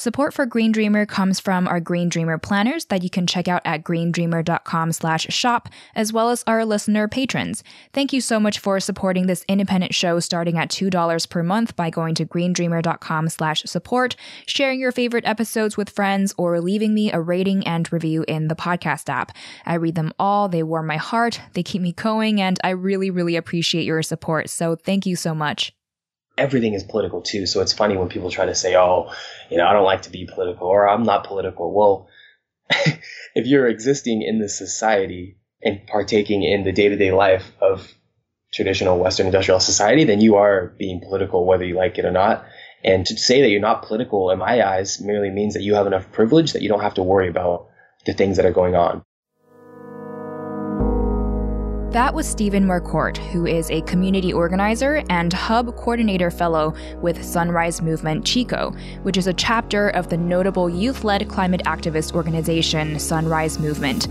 Support for Green Dreamer comes from our Green Dreamer planners that you can check out at greendreamer.com slash shop, as well as our listener patrons. Thank you so much for supporting this independent show starting at $2 per month by going to greendreamer.com slash support, sharing your favorite episodes with friends, or leaving me a rating and review in the podcast app. I read them all, they warm my heart, they keep me going, and I really, really appreciate your support. So thank you so much everything is political too. So it's funny when people try to say, "Oh, you know, I don't like to be political," or "I'm not political." Well, if you're existing in this society and partaking in the day-to-day life of traditional Western industrial society, then you are being political, whether you like it or not. And to say that you're not political, in my eyes, merely means that you have enough privilege that you don't have to worry about the things that are going on. That was Steven Marquardt, who is a community organizer and hub coordinator fellow with Sunrise Movement Chico, which is a chapter of the notable youth led climate activist organization Sunrise Movement.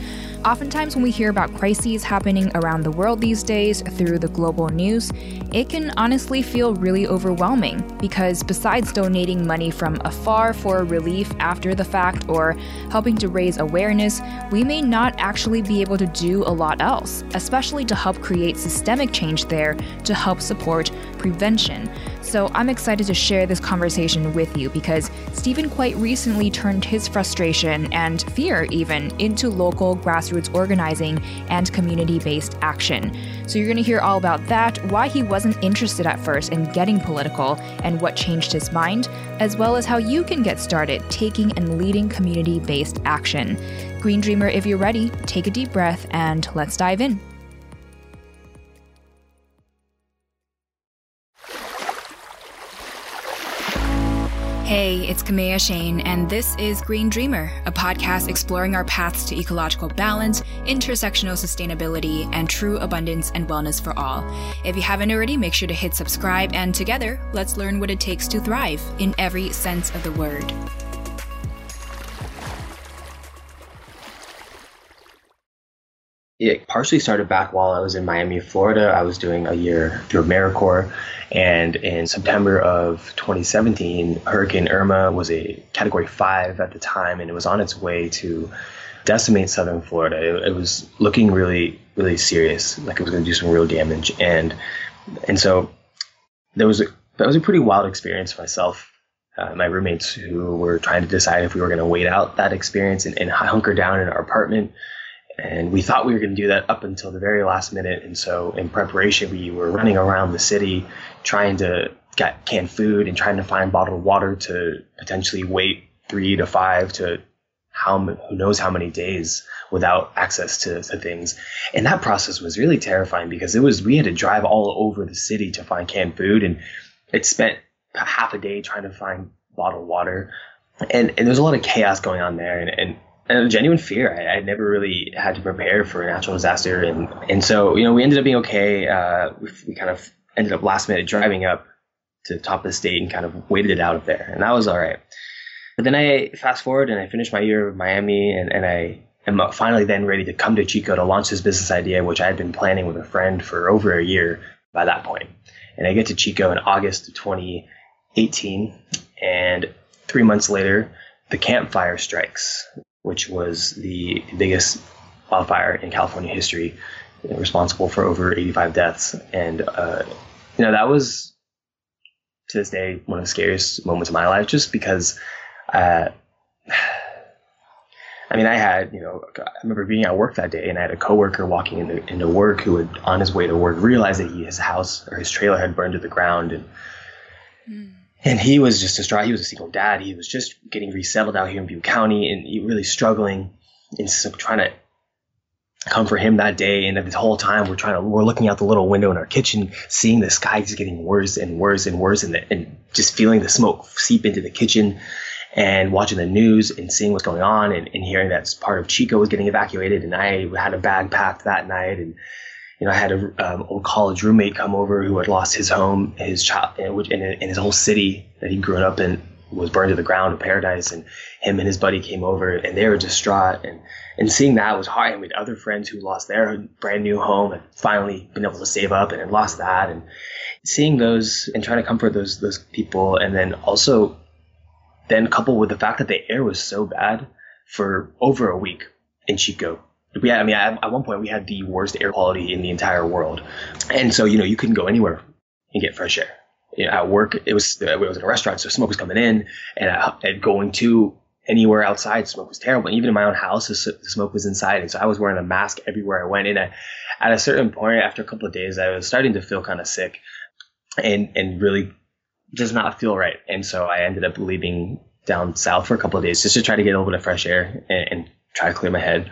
Oftentimes, when we hear about crises happening around the world these days through the global news, it can honestly feel really overwhelming because besides donating money from afar for relief after the fact or helping to raise awareness, we may not actually be able to do a lot else, especially to help create systemic change there to help support prevention. So I'm excited to share this conversation with you because Steven quite recently turned his frustration and fear even into local grassroots organizing and community based action. So you're going to hear all about that, why he wasn't interested at first in getting political, and what changed his mind, as well as how you can get started taking and leading community based action. Green Dreamer, if you're ready, take a deep breath and let's dive in. Hey, it's Kaméa Chayne, and this is Green Dreamer, a podcast exploring our paths to ecological balance, intersectional sustainability, and true abundance and wellness for all. If you haven't already, make sure to hit subscribe, and together, let's learn what it takes to thrive in every sense of the word. It partially started back while I was in Miami, Florida. I was doing a year through AmeriCorps and in September of 2017, Hurricane Irma was a category five at the time, and it was on its way to decimate southern Florida. It, it was looking really, really serious, like it was going to do some real damage. And and so there was a that was a pretty wild experience for myself. Uh, my roommates who were trying to decide if we were going to wait out that experience and, and hunker down in our apartment and we thought we were going to do that up until the very last minute. And so, in preparation, we were running around the city trying to get canned food and trying to find bottled water to potentially wait three to five to how who knows how many days without access to, to things. And that process was really terrifying because it was we had to drive all over the city to find canned food, and it spent half a day trying to find bottled water. And, and there's a lot of chaos going on there, and, and a genuine fear. I, I, never really had to prepare for a natural disaster, and and so you know we ended up being okay. Uh, we, we, kind of ended up last minute driving up to the top of the state and kind of waited it out up there, and that was all right. But then I fast forward and I finished my year of Miami, and, and I am finally then ready to come to Chico to launch this business idea, which I had been planning with a friend for over a year. by that point. And I get to Chico in August of 2018, and three months later, the Camp Fire strikes, which was the biggest wildfire in California history, responsible for over 85 deaths. And, uh, you know, that was to this day one of the scariest moments of my life just because uh, I mean, I had, you know, I remember being at work that day and I had a coworker walking into, into work who would, on his way to work, realize that he, his house or his trailer had burned to the ground. And, mm. And he was just distraught. He was a single dad. He was just getting resettled out here in Butte County and he really struggling and trying to comfort him that day. And the whole time we're trying to, we're looking out the little window in our kitchen, seeing the sky just getting worse and worse and worse and, the, and just feeling the smoke seep into the kitchen and watching the news and seeing what's going on and, and hearing that part of Chico was getting evacuated. And I had a bag packed that night. And, you know, I had an um, old college roommate come over who had lost his home, his child, and, and his whole city that he grew up in was burned to the ground in Paradise. And him and his buddy came over and they were distraught. And, and seeing that was hard. And we had other friends who lost their brand new home and finally been able to save up and had lost that. And seeing those and trying to comfort those, those people. And then also then coupled with the fact that the air was so bad for over a week in Chico. We had, I mean, at, one point we had the worst air quality in the entire world, and so you know you couldn't go anywhere and get fresh air. You know, at work, it was uh, it was in a restaurant, so smoke was coming in, and, and going to anywhere outside, smoke was terrible. And even in my own house, the smoke was inside, and so I was wearing a mask everywhere I went. And I, at a certain point, after a couple of days, I was starting to feel kind of sick, and and really does not feel right. And so I ended up leaving down south for a couple of days just to try to get a little bit of fresh air and, and try to clear my head.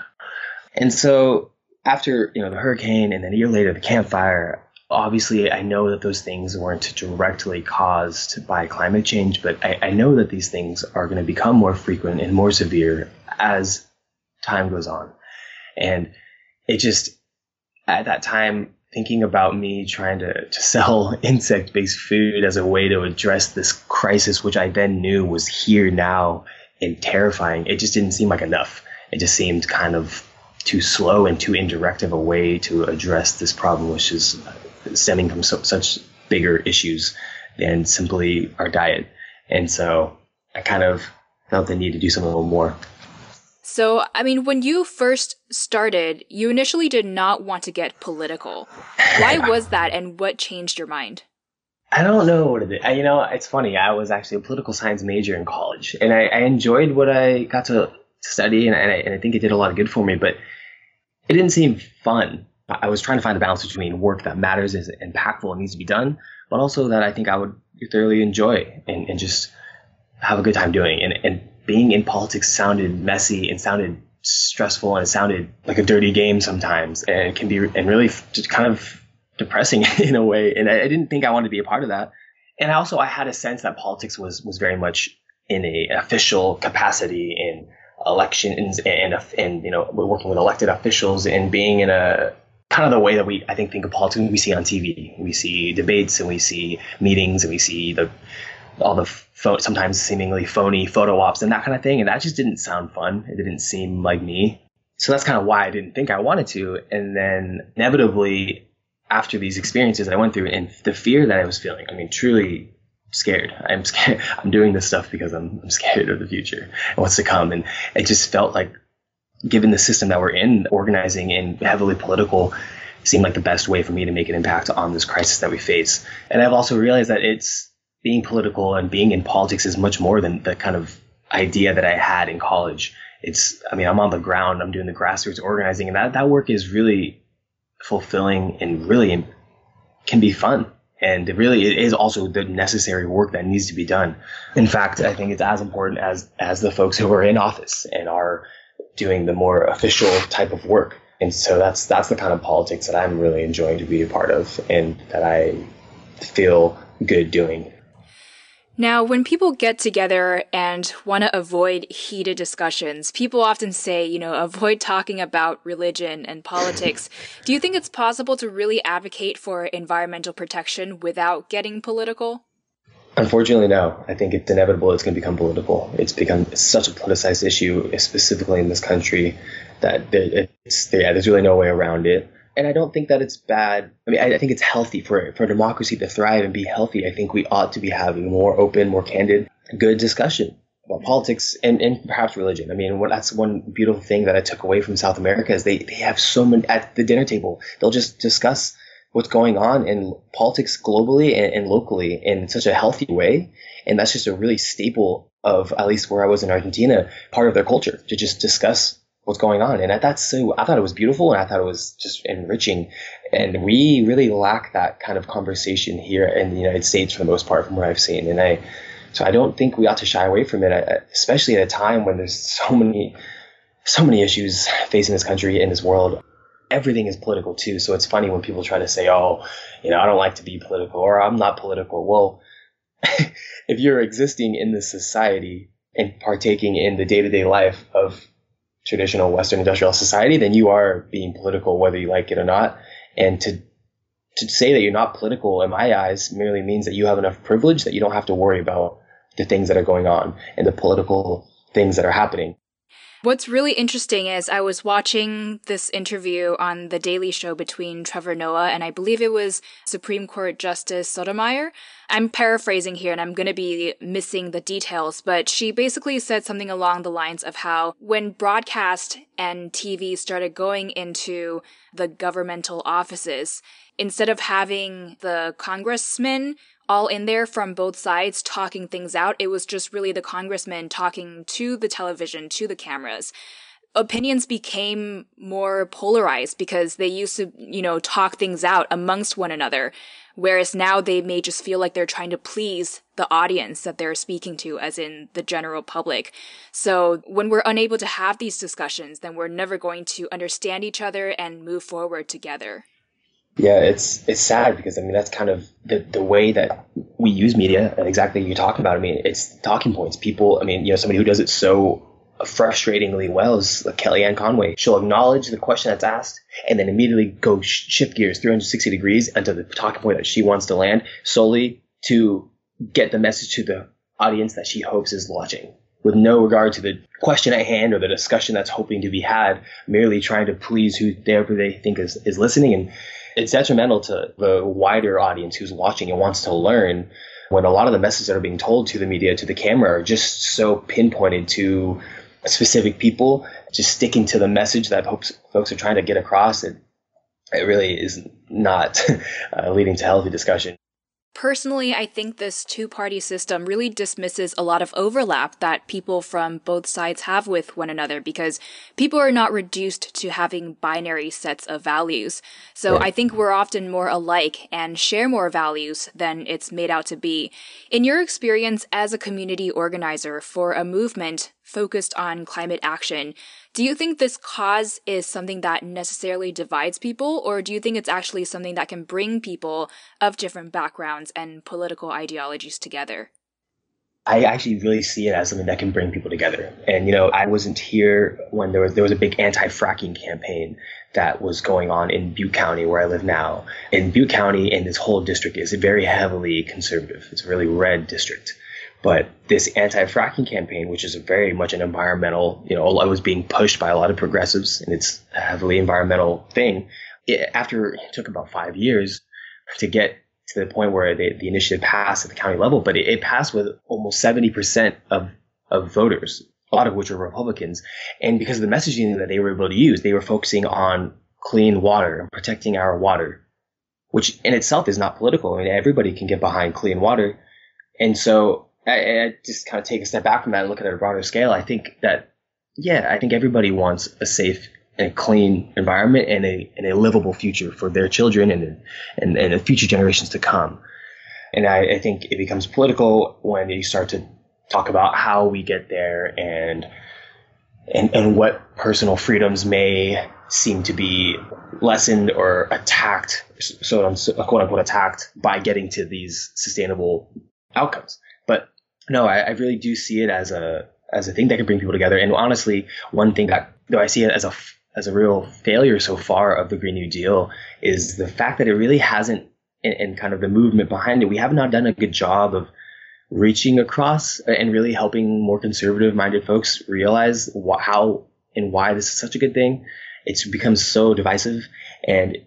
And so after, you know, the hurricane and then a year later, the Camp Fire, obviously I know that those things weren't directly caused by climate change, but I, I know that these things are going to become more frequent and more severe as time goes on. And it just, at that time, thinking about me trying to, to sell insect based food as a way to address this crisis, which I then knew was here now and terrifying, it just didn't seem like enough. It just seemed kind of too slow and too indirect of a way to address this problem, which is stemming from so, such bigger issues than simply our diet. And so I kind of felt the need to do something a little more. So, I mean, when you first started, you initially did not want to get political. Why was that, and what changed your mind? I don't know what it is. I, you know, it's funny. I was actually a political science major in college, and I, I enjoyed what I got to study, and, and, I, and I think it did a lot of good for me. But it didn't seem fun. I was trying to find a balance between work that matters, is impactful, and needs to be done, but also that I think I would thoroughly enjoy and, and just have a good time doing. And, and being in politics sounded messy and sounded stressful and it sounded like a dirty game sometimes and can be and really just kind of depressing in a way and I, I, didn't think I wanted to be a part of that and also I had a sense that politics was was very much in a official capacity in elections and and you know working with elected officials and being in a kind of the way that we I think think of politics we see on TV we see debates and we see meetings and we see the all the fo- sometimes seemingly phony photo ops and that kind of thing. And that just didn't sound fun. It didn't seem like me. So that's kind of why I didn't think I wanted to. And then inevitably, after these experiences I went through and the fear that I was feeling, I mean, truly scared. I'm scared. I'm doing this stuff because I'm, I'm scared of the future and what's to come. And it just felt like, given the system that we're in, organizing and heavily political seemed like the best way for me to make an impact on this crisis that we face. And I've also realized that it's being political and being in politics is much more than the kind of idea that I had in college. It's, I mean, I'm on the ground, I'm doing the grassroots organizing, and that, that work is really fulfilling and really can be fun. And really it is also the necessary work that needs to be done. In fact, I think it's as important as, as the folks who are in office and are doing the more official type of work. And so that's, that's the kind of politics that I'm really enjoying to be a part of and that I feel good doing. Now, when people get together and want to avoid heated discussions, people often say, you know, avoid talking about religion and politics. Do you think it's possible to really advocate for environmental protection without getting political? Unfortunately, no. I think it's inevitable it's going to become political. It's become such a politicized issue, specifically in this country, that it's, yeah, there's really no way around it. And I don't think that it's bad. I mean, I, I think it's healthy for for democracy to thrive and be healthy. I think we ought to be having more open, more candid, good discussion about politics and, and perhaps religion. I mean, what, that's one beautiful thing that I took away from South America is they, they have so many at the dinner table. They'll just discuss what's going on in politics globally and, and locally in such a healthy way. And that's just a really staple of, at least where I was in Argentina, part of their culture to just discuss what's going on. And I thought so, I thought it was beautiful and I thought it was just enriching. And we really lack that kind of conversation here in the United States for the most part, from what I've seen. And I, so I don't think we ought to shy away from it, uh, especially at a time when there's so many, so many issues facing this country and this world. Everything is political too. So it's funny when people try to say, "Oh, you know, I don't like to be political," or "I'm not political." Well, if you're existing in this society and partaking in the day-to-day life of traditional Western industrial society, then you are being political whether you like it or not. And to to say that you're not political in my eyes merely means that you have enough privilege that you don't have to worry about the things that are going on and the political things that are happening. What's really interesting is I was watching this interview on The Daily Show between Trevor Noah and I believe it was Supreme Court Justice Sotomayor. I'm paraphrasing here and I'm going to be missing the details, but she basically said something along the lines of how when broadcast and TV started going into the governmental offices, instead of having the congressmen all in there from both sides talking things out. It was just really the congressman talking to the television, to the cameras. Opinions became more polarized because they used to, you know, talk things out amongst one another. Whereas now they may just feel like they're trying to please the audience that they're speaking to, as in the general public. So when we're unable to have these discussions, then we're never going to understand each other and move forward together. Yeah, it's it's sad because I mean that's kind of the, the way that we use media and exactly you talk about. I mean, it's talking points. People, I mean, you know, somebody who does it so frustratingly well is like Kellyanne Conway. She'll acknowledge the question that's asked and then immediately go shift gears 360 degrees into the talking point that she wants to land solely to get the message to the audience that she hopes is watching with no regard to the question at hand or the discussion that's hoping to be had, merely trying to please whoever they think is, is listening. And it's detrimental to the wider audience who's watching and wants to learn when a lot of the messages that are being told to the media, to the camera, are just so pinpointed to specific people, just sticking to the message that folks, folks are trying to get across. It, it really is not uh, leading to healthy discussion. Personally, I think this two party system really dismisses a lot of overlap that people from both sides have with one another because people are not reduced to having binary sets of values. So right. I think we're often more alike and share more values than it's made out to be. In your experience as a community organizer for a movement focused on climate action, do you think this cause is something that necessarily divides people, or do you think it's actually something that can bring people of different backgrounds and political ideologies together? I actually really see it as something that can bring people together. And you know, I wasn't here when there was there was a big anti-fracking campaign that was going on in Butte County, where I live now. In Butte County, and this whole district is very heavily conservative. It's a really red district. But this anti-fracking campaign, which is very much an environmental, you know, it was being pushed by a lot of progressives, and it's a heavily environmental thing. It, after it took about five years to get to the point where the, the initiative passed at the county level, but it, it passed with almost 70% of, of voters, a lot of which were Republicans. And because of the messaging that they were able to use, they were focusing on clean water and protecting our water, which in itself is not political. I mean, everybody can get behind clean water. And so I, I just kind of take a step back from that and look at it at a broader scale. I think that, yeah, I think everybody wants a safe and clean environment and a, and a livable future for their children and, and, and the future generations to come. And I, I think it becomes political when you start to talk about how we get there and, and, and what personal freedoms may seem to be lessened or attacked, so quote unquote attacked by getting to these sustainable outcomes. No, I, I really do see it as a as a thing that can bring people together. And honestly, one thing that though I see it as a as a real failure so far of the Green New Deal is the fact that it really hasn't, and, and kind of the movement behind it, we have not done a good job of reaching across and really helping more conservative minded folks realize wh- how and why this is such a good thing. It's become so divisive. And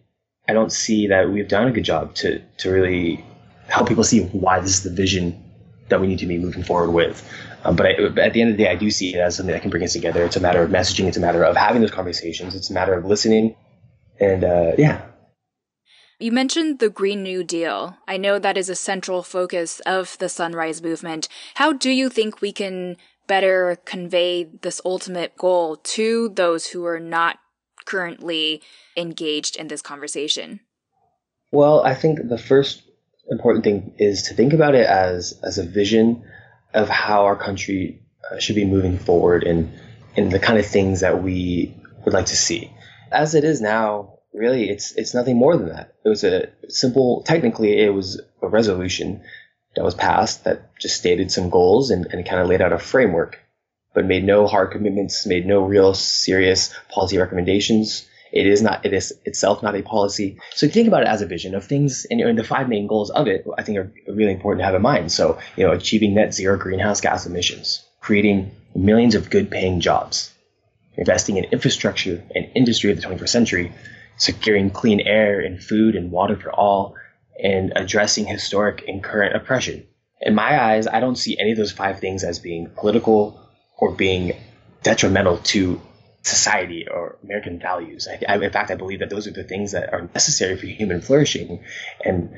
I don't see that we've done a good job to, to really help people see why this is the vision that we need to be moving forward with. Um, but, I, at the end of the day, I do see it as something that can bring us together. It's a matter of messaging. It's a matter of having those conversations. It's a matter of listening. And uh, yeah. You mentioned the Green New Deal. I know that is a central focus of the Sunrise Movement. How do you think we can better convey this ultimate goal to those who are not currently engaged in this conversation? Well, I think the first important thing is to think about it as as a vision of how our country uh, should be moving forward and and the kind of things that we would like to see. As it is now, really, it's it's nothing more than that. It was a simple. Technically, it was a resolution that was passed that just stated some goals and, and kind of laid out a framework, but made no hard commitments, made no real serious policy recommendations. It is not, it is itself not a policy. So you think about it as a vision of things, and, and the five main goals of it, I think are really important to have in mind. So, you know, achieving net zero greenhouse gas emissions, creating millions of good paying jobs, investing in infrastructure and industry of the 21st century, securing clean air and food and water for all, and addressing historic and current oppression. In my eyes, I don't see any of those five things as being political or being detrimental to society or American values. I, I, in fact, I believe that those are the things that are necessary for human flourishing. And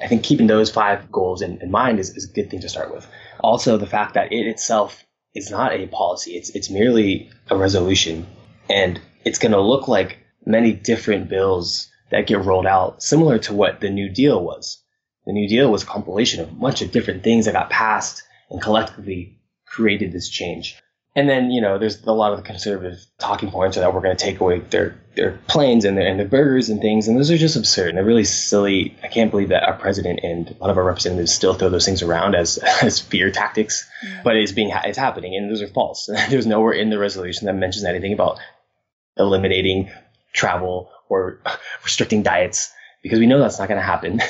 I think keeping those five goals in, in mind is, is a good thing to start with. Also, the fact that it itself is not a policy, it's, it's merely a resolution. And it's going to look like many different bills that get rolled out, similar to what the New Deal was. The New Deal was a compilation of a bunch of different things that got passed and collectively created this change. And then, you know, there's a lot of the conservative talking points that we're going to take away their, their planes and their, and their burgers and things. And those are just absurd. And they're really silly. I can't believe that our president and a lot of our representatives still throw those things around as, as fear tactics. Mm. But it's being, it's happening. And those are false. There's nowhere in the resolution that mentions anything about eliminating travel or restricting diets because we know that's not going to happen.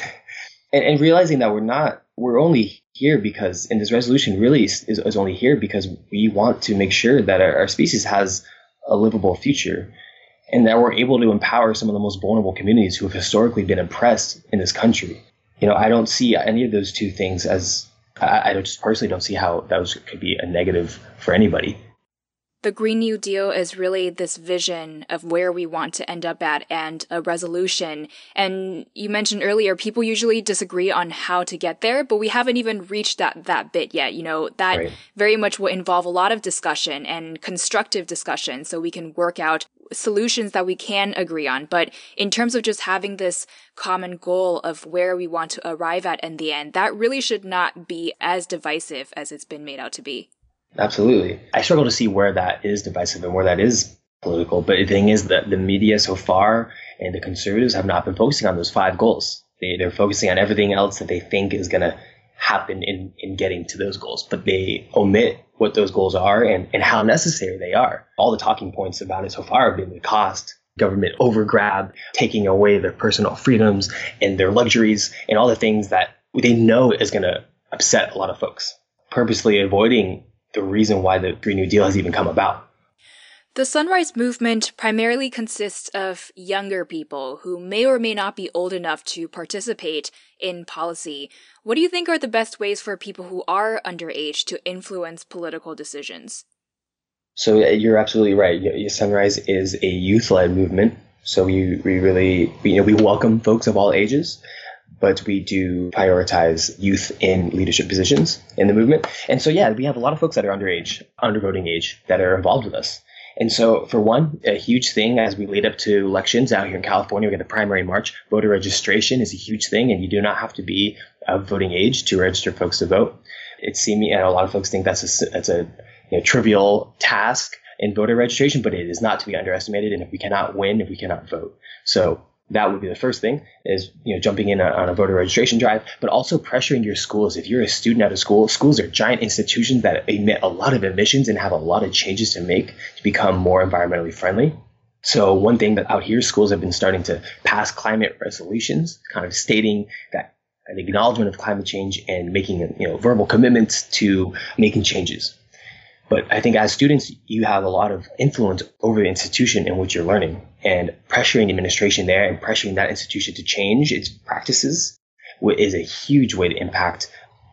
and, and realizing that we're not, we're only here because, and this resolution really is, is only here because we want to make sure that our, our species has a livable future and that we're able to empower some of the most vulnerable communities who have historically been oppressed in this country. You know, I don't see any of those two things as I, I just personally don't see how those could be a negative for anybody the Green New Deal is really this vision of where we want to end up at and a resolution. And you mentioned earlier, people usually disagree on how to get there, but we haven't even reached that, that bit yet. You know, that right. very much will involve a lot of discussion and constructive discussion so we can work out solutions that we can agree on. But in terms of just having this common goal of where we want to arrive at in the end, that really should not be as divisive as it's been made out to be. Absolutely. I struggle to see where that is divisive and where that is political. But the thing is that the media so far and the conservatives have not been focusing on those five goals. They, they're focusing on everything else that they think is going to happen in, in getting to those goals, but they omit what those goals are and, and how necessary they are. All the talking points about it so far have been the cost, government overgrab, taking away their personal freedoms and their luxuries and all the things that they know is going to upset a lot of folks. Purposely avoiding the reason why the Green New Deal has even come about. The Sunrise Movement primarily consists of younger people who may or may not be old enough to participate in policy. What do you think are the best ways for people who are underage to influence political decisions? So you're absolutely right. Sunrise is a youth-led movement. So we, we really, we, you know, we welcome folks of all ages but we do prioritize youth in leadership positions in the movement. And so, yeah, we have a lot of folks that are underage, under voting age, that are involved with us. And so, for one, a huge thing as we lead up to elections out here in California, we get the primary march. Voter registration is a huge thing, and you do not have to be of voting age to register folks to vote. It's seeming, and a lot of folks think that's a, that's a you know, trivial task in voter registration, but it is not to be underestimated. And if we cannot win, if we cannot vote, so that would be the first thing is you know jumping in on a voter registration drive but also pressuring your schools. If you're a student out of school schools are giant institutions that emit a lot of emissions and have a lot of changes to make to become more environmentally friendly. So one thing that out here schools have been starting to pass climate resolutions kind of stating that an acknowledgement of climate change and making you know verbal commitments to making changes But I think as students, you have a lot of influence over the institution in which you're learning and pressuring the administration there and pressuring that institution to change its practices is a huge way to impact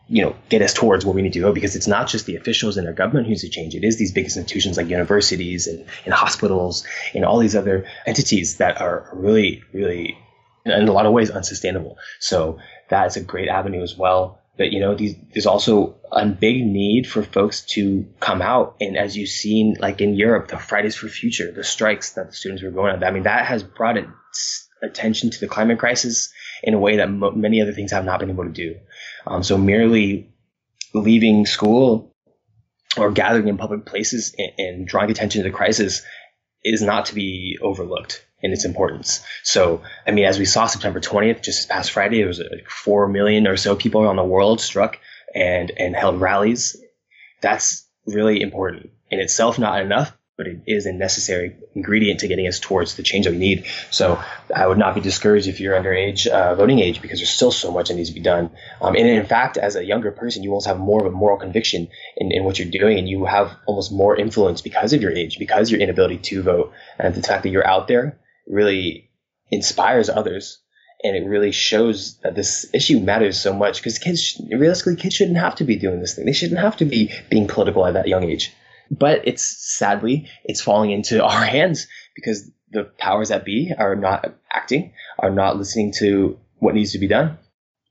you know, get us towards where we need to go because it's not just the officials in our government who need to change. It is these big institutions like universities and, and hospitals and all these other entities that are really, really, in a lot of ways, unsustainable. So that is a great avenue as well. But you know, these, there's also a big need for folks to come out, and as you've seen, like in Europe, the Fridays for Future, the strikes that the students were going on. I mean, that has brought attention to the climate crisis in a way that many other things have not been able to do. Um, so merely leaving school or gathering in public places and, and drawing attention to the crisis is not to be overlooked in its importance. So, I mean, as we saw September 20th, just this past Friday, there was like 4 million or so people around the world struck and, and held rallies. That's really important in itself, not enough, but it is a necessary ingredient to getting us towards the change that we need. So I would not be discouraged if you're underage uh, voting age because there's still so much that needs to be done. Um, and in fact, as a younger person, you also have more of a moral conviction in, in what you're doing, and you have almost more influence because of your age, because your inability to vote, and the fact that you're out there really inspires others and it really shows that this issue matters so much because kids realistically kids shouldn't have to be doing this thing they shouldn't have to be being political at that young age but it's sadly it's falling into our hands because the powers that be are not acting, are not listening to what needs to be done.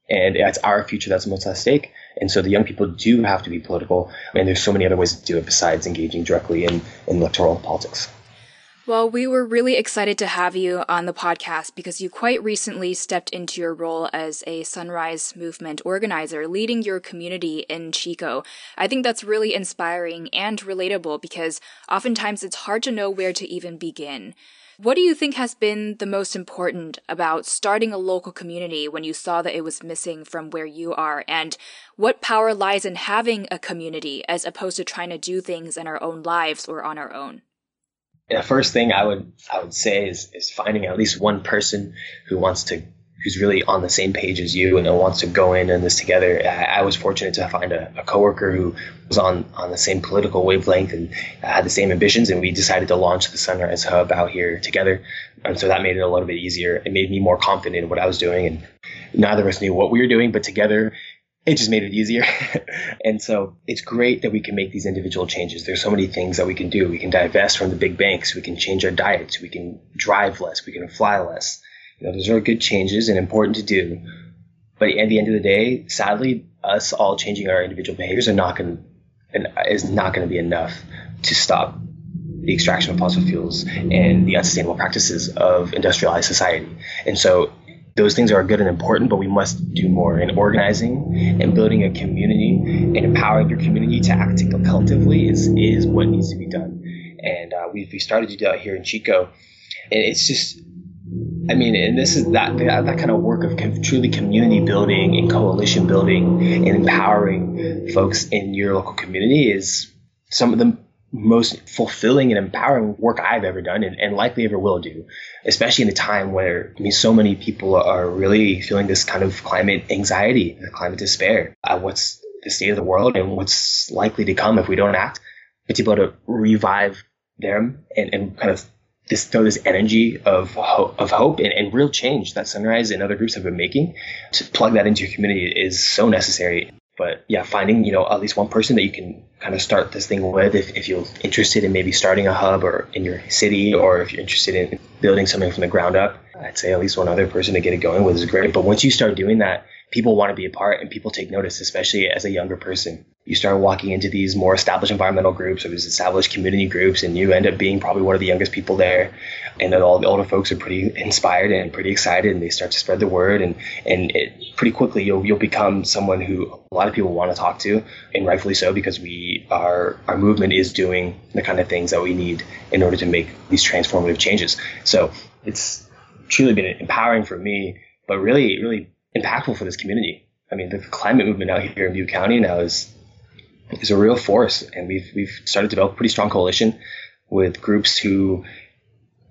And it's our future that's most at stake. And so the young people do have to be political. And there's so many other ways to do it besides engaging directly in, in electoral politics. Well, we were really excited to have you on the podcast because you quite recently stepped into your role as a Sunrise Movement organizer, leading your community in Chico. I think that's really inspiring and relatable because oftentimes it's hard to know where to even begin. What do you think has been the most important about starting a local community when you saw that it was missing from where you are? And what power lies in having a community as opposed to trying to do things in our own lives or on our own? The first thing I would I would say is is finding at least one person who wants to who's really on the same page as you and wants to go in and this together. I, I was fortunate to find a, a, coworker who was on on the same political wavelength and had the same ambitions, and we decided to launch the Sunrise Hub out here together. And so that made it a little bit easier. It made me more confident in what I was doing, and neither of us knew what we were doing, but together it just made it easier. and so it's great that we can make these individual changes. There's so many things that we can do. We can divest from the big banks. We can change our diets. We can drive less. We can fly less. You know, those are good changes and important to do. But at the end of the day, sadly, us all changing our individual behaviors are not going to, is not going to be enough to stop the extraction of fossil fuels and the unsustainable practices of industrialized society. And so those things are good and important, but we must do more in organizing and building a community and empowering your community to act collectively is, is what needs to be done. And uh, we we started to do that here in Chico. And it's just, I mean, and this is that, that, that kind of work of truly community building and coalition building and empowering folks in your local community is some of the most fulfilling and empowering work I've ever done and, and, likely ever will do, especially in a time where I mean so many people are really feeling this kind of climate anxiety, climate despair. Uh, what's the state of the world and what's likely to come if we don't act? But to be able to revive them and, and kind of this throw this energy of hope, of hope and, and real change that Sunrise and other groups have been making to plug that into your community is so necessary. But yeah, finding you know at least one person that you can kind of start this thing with if, if you're interested in maybe starting a hub or in your city or if you're interested in building something from the ground up i'd say at least one other person to get it going with is great but once you start doing that people want to be a part and people take notice, especially as a younger person. You start walking into these more established environmental groups or these established community groups, and you end up being probably one of the youngest people there. And then all the older folks are pretty inspired and pretty excited, and they start to spread the word. And and it, pretty quickly, you'll you'll become someone who a lot of people want to talk to, and rightfully so, because we our our movement is doing the kind of things that we need in order to make these transformative changes. So it's truly been empowering for me, but really really impactful for this community. I mean, the climate movement out here in Butte County now is is a real force, and we've we've started to develop a pretty strong coalition with groups who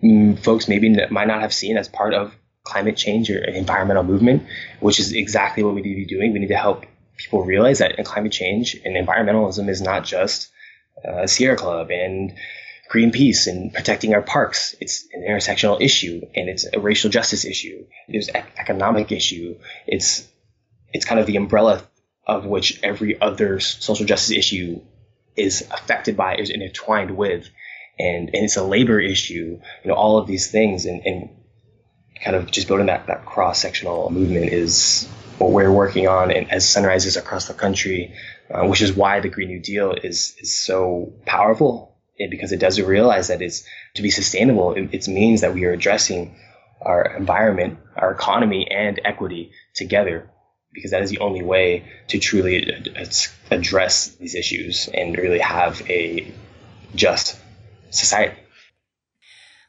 mm, folks maybe might not have seen as part of climate change or environmental movement, which is exactly what we need to be doing. We need to help people realize that climate change and environmentalism is not just uh, Sierra Club and Greenpeace and protecting our parks. It's an intersectional issue and it's a racial justice issue. There's an economic issue. It's it's kind of the umbrella of which every other social justice issue is affected by, is intertwined with, and and it's a labor issue. You know, all of these things, and, and kind of just building that that cross sectional movement is what we're working on, and as sunrises across the country, uh, which is why the Green New Deal is is so powerful, and because it does realize that it's to be sustainable. It, it means that we are addressing our environment, our economy, and equity together because that is the only way to truly address these issues and really have a just society.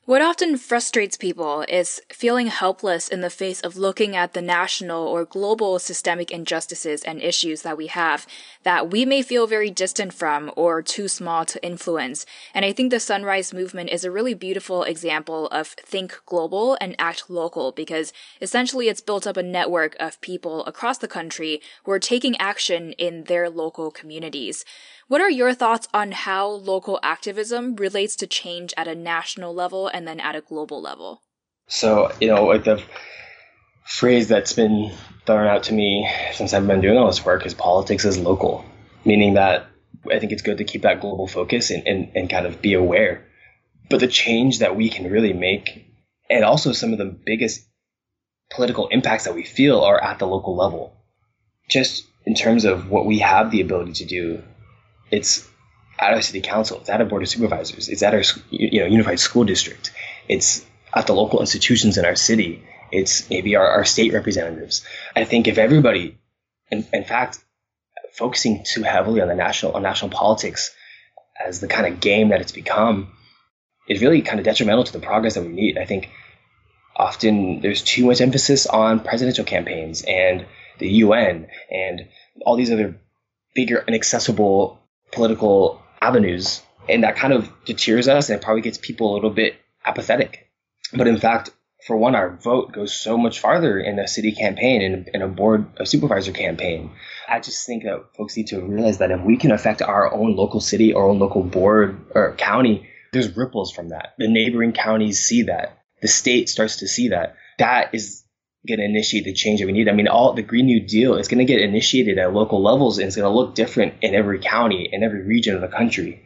What often frustrates people is feeling helpless in the face of looking at the national or global systemic injustices and issues that we have that we may feel very distant from or too small to influence. And I think the Sunrise Movement is a really beautiful example of think global and act local because essentially it's built up a network of people across the country who are taking action in their local communities. What are your thoughts on how local activism relates to change at a national level and then at a global level? So, you know, like the phrase that's been thrown out to me since I've been doing all this work is politics is local, meaning that I think it's good to keep that global focus and, and, and kind of be aware. But the change that we can really make, and also some of the biggest political impacts that we feel are at the local level. Just in terms of what we have the ability to do it's at our city council, it's at our board of supervisors, it's at our you know unified school district, it's at the local institutions in our city, it's maybe our, our state representatives. I think if everybody, in, in fact, focusing too heavily on the national on national politics as the kind of game that it's become, is really kind of detrimental to the progress that we need. I think often there's too much emphasis on presidential campaigns and the UN and all these other bigger and accessible political avenues. And that kind of deters us and probably gets people a little bit apathetic. But in fact, for one, our vote goes so much farther in a city campaign and in a board, a supervisor campaign. I just think that folks need to realize that if we can affect our own local city or own local board or county, there's ripples from that. The neighboring counties see that. The state starts to see that. That is going to initiate the change that we need. I mean, all the Green New Deal is going to get initiated at local levels and it's going to look different in every county, in every region of the country.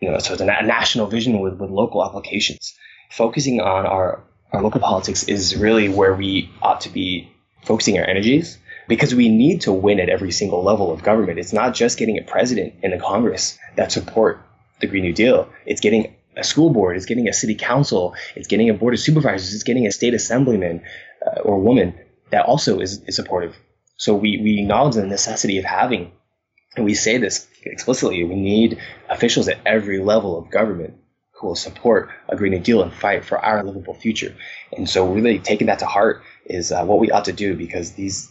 You know, so it's a national vision with, with local applications. Focusing on our, our local politics is really where we ought to be focusing our energies because we need to win at every single level of government. It's not just getting a president and a Congress that support the Green New Deal. It's getting a school board, it's getting a city council, it's getting a board of supervisors, it's getting a state assemblyman, uh, or woman that also is, is supportive. So we, we acknowledge the necessity of having, and we say this explicitly, we need officials at every level of government who will support a Green New Deal and fight for our livable future. And so really taking that to heart is uh, what we ought to do because these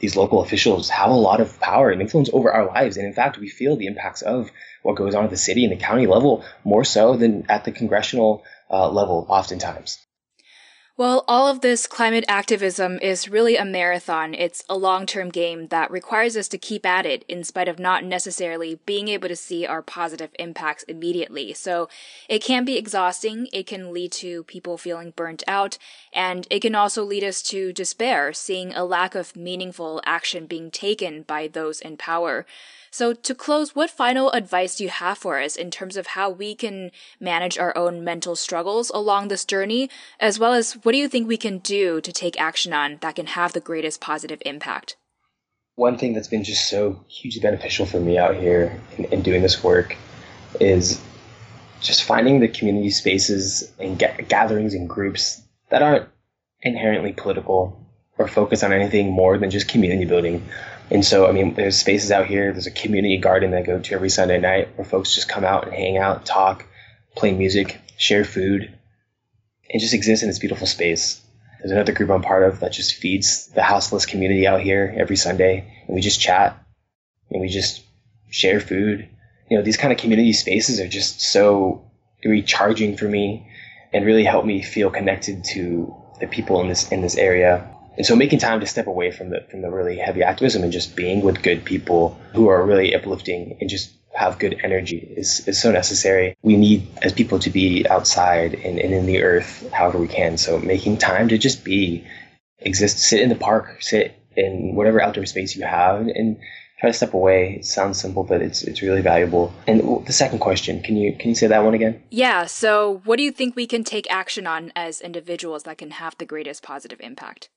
these local officials have a lot of power and influence over our lives. And in fact, we feel the impacts of what goes on at the city and the county level more so than at the congressional uh, level, oftentimes. Well, all of this climate activism is really a marathon. It's a long term game that requires us to keep at it in spite of not necessarily being able to see our positive impacts immediately. So it can be exhausting. It can lead to people feeling burnt out. And it can also lead us to despair, seeing a lack of meaningful action being taken by those in power. So, to close, what final advice do you have for us in terms of how we can manage our own mental struggles along this journey, as well as what do you think we can do to take action on that can have the greatest positive impact? One thing that's been just so hugely beneficial for me out here in, in doing this work is just finding the community spaces and ga- gatherings and groups that aren't inherently political or focus on anything more than just community building and so, I mean, there's spaces out here. There's a community garden that I go to every Sunday night where folks just come out and hang out, talk, play music, share food, and just exist in this beautiful space. There's another group I'm part of that just feeds the houseless community out here every Sunday, and we just chat and we just share food. You know, these kind of community spaces are just so recharging for me and really help me feel connected to the people in this in this area and so making time to step away from the from the really heavy activism and just being with good people who are really uplifting and just have good energy is, is so necessary. We need as people to be outside and, and in the earth however we can. So making time to just be, exist, sit in the park, sit in whatever outdoor space you have and try to step away. It sounds simple, but it's it's really valuable. And the second question, can you can you say that one again? Yeah. So, what do you think we can take action on as individuals that can have the greatest positive impact?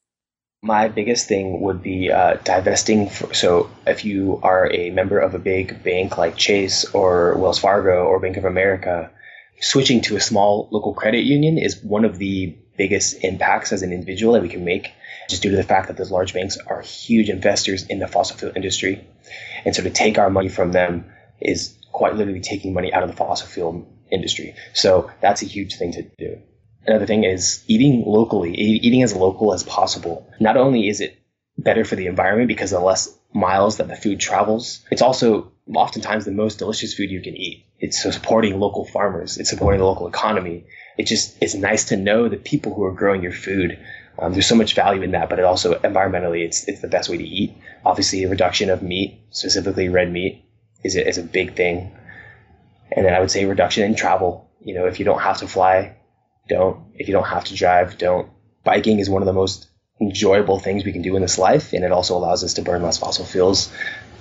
My biggest thing would be uh, divesting. For, so, if you are a member of a big bank like Chase or Wells Fargo or Bank of America, switching to a small local credit union is one of the biggest impacts as an individual that we can make just due to the fact that those large banks are huge investors in the fossil fuel industry. And so to take our money from them is quite literally taking money out of the fossil fuel industry. So that's a huge thing to do. Another thing is eating locally, eating as local as possible. Not only is it better for the environment because the less miles that the food travels, it's also oftentimes the most delicious food you can eat. It's supporting local farmers. It's supporting the local economy. It just it's nice to know the people who are growing your food um, there's so much value in that, but it also environmentally, it's it's the best way to eat. Obviously, a reduction of meat, specifically red meat, is is a big thing. And then I would say reduction in travel. You know, if you don't have to fly, don't. If you don't have to drive, don't. Biking is one of the most enjoyable things we can do in this life, and it also allows us to burn less fossil fuels.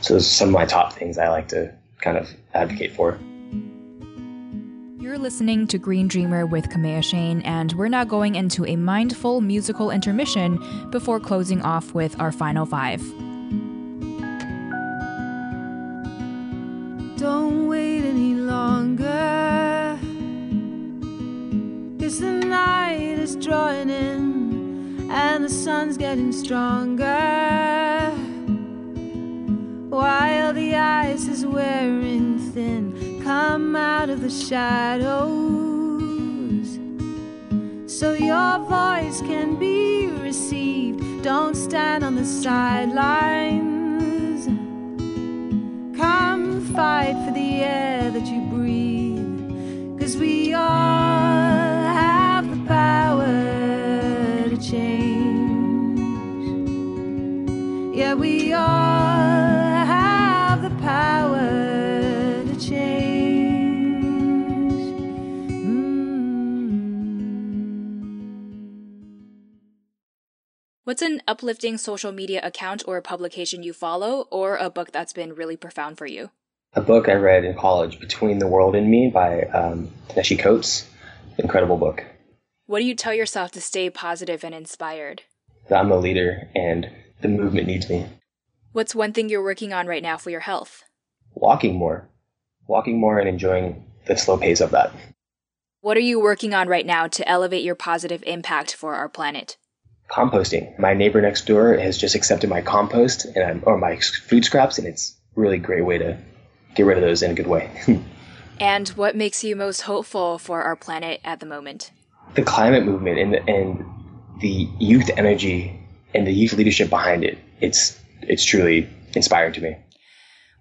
So those are some of my top things I like to kind of advocate for. You're listening to Green Dreamer with Kaméa Chayne, and we're now going into a mindful musical intermission before closing off with our final five. Is drawing in, and the sun's getting stronger. While the ice is wearing thin come out of the shadows so your voice can be received. Don't stand on the sidelines. Come fight for the air that you breathe, cause we all What's an uplifting social media account or a publication you follow, or a book that's been really profound for you? A book I read in college, Between the World and Me by um, Ta-Nehisi Coates. Incredible book. What do you tell yourself to stay positive and inspired? That I'm a leader and the movement needs me. What's one thing you're working on right now for your health? Walking more. Walking more and enjoying the slow pace of that. What are you working on right now to elevate your positive impact for our planet? Composting. My neighbor next door has just accepted my compost and I'm, or my food scraps, and it's a really great way to get rid of those in a good way. and what makes you most hopeful for our planet at the moment? The climate movement and the, and the youth energy and the youth leadership behind it. It's it's truly inspiring to me.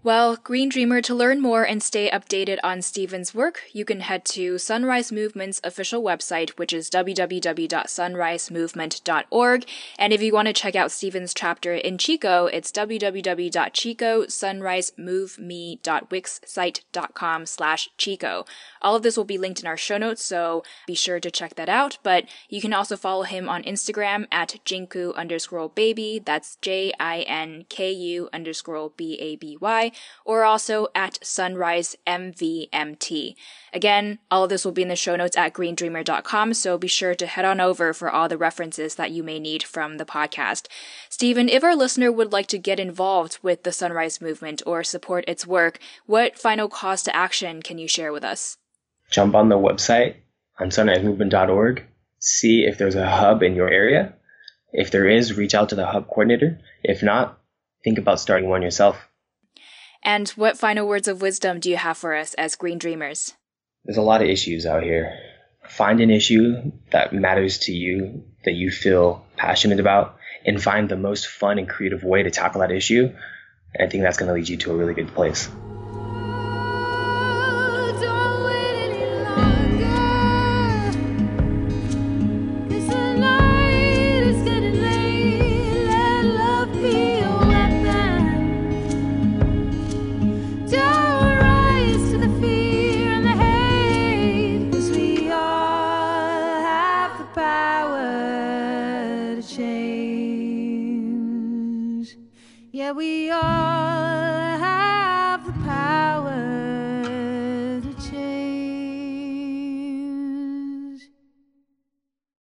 Well, Green Dreamer, to learn more and stay updated on Steven's work, you can head to Sunrise Movement's official website, which is www.sunrisemovement.org. And if you want to check out Steven's chapter in Chico, it's www.chicosunrisemoveme.wixsite.com slash Chico. All of this will be linked in our show notes, so be sure to check that out. But you can also follow him on Instagram at Jinku underscore baby. That's J-I-N-K-U underscore B-A-B-Y or also at Sunrise MVMT. Again, all of this will be in the show notes at greendreamer.com, so be sure to head on over for all the references that you may need from the podcast. Steven, if our listener would like to get involved with the Sunrise Movement or support its work, what final calls to action can you share with us? Jump on the website on sunrisemovement.org, see if there's a hub in your area. If there is, reach out to the hub coordinator. If not, think about starting one yourself. And what final words of wisdom do you have for us as green dreamers? There's a lot of issues out here. Find an issue that matters to you, that you feel passionate about, and find the most fun and creative way to tackle that issue. I think that's going to lead you to a really good place.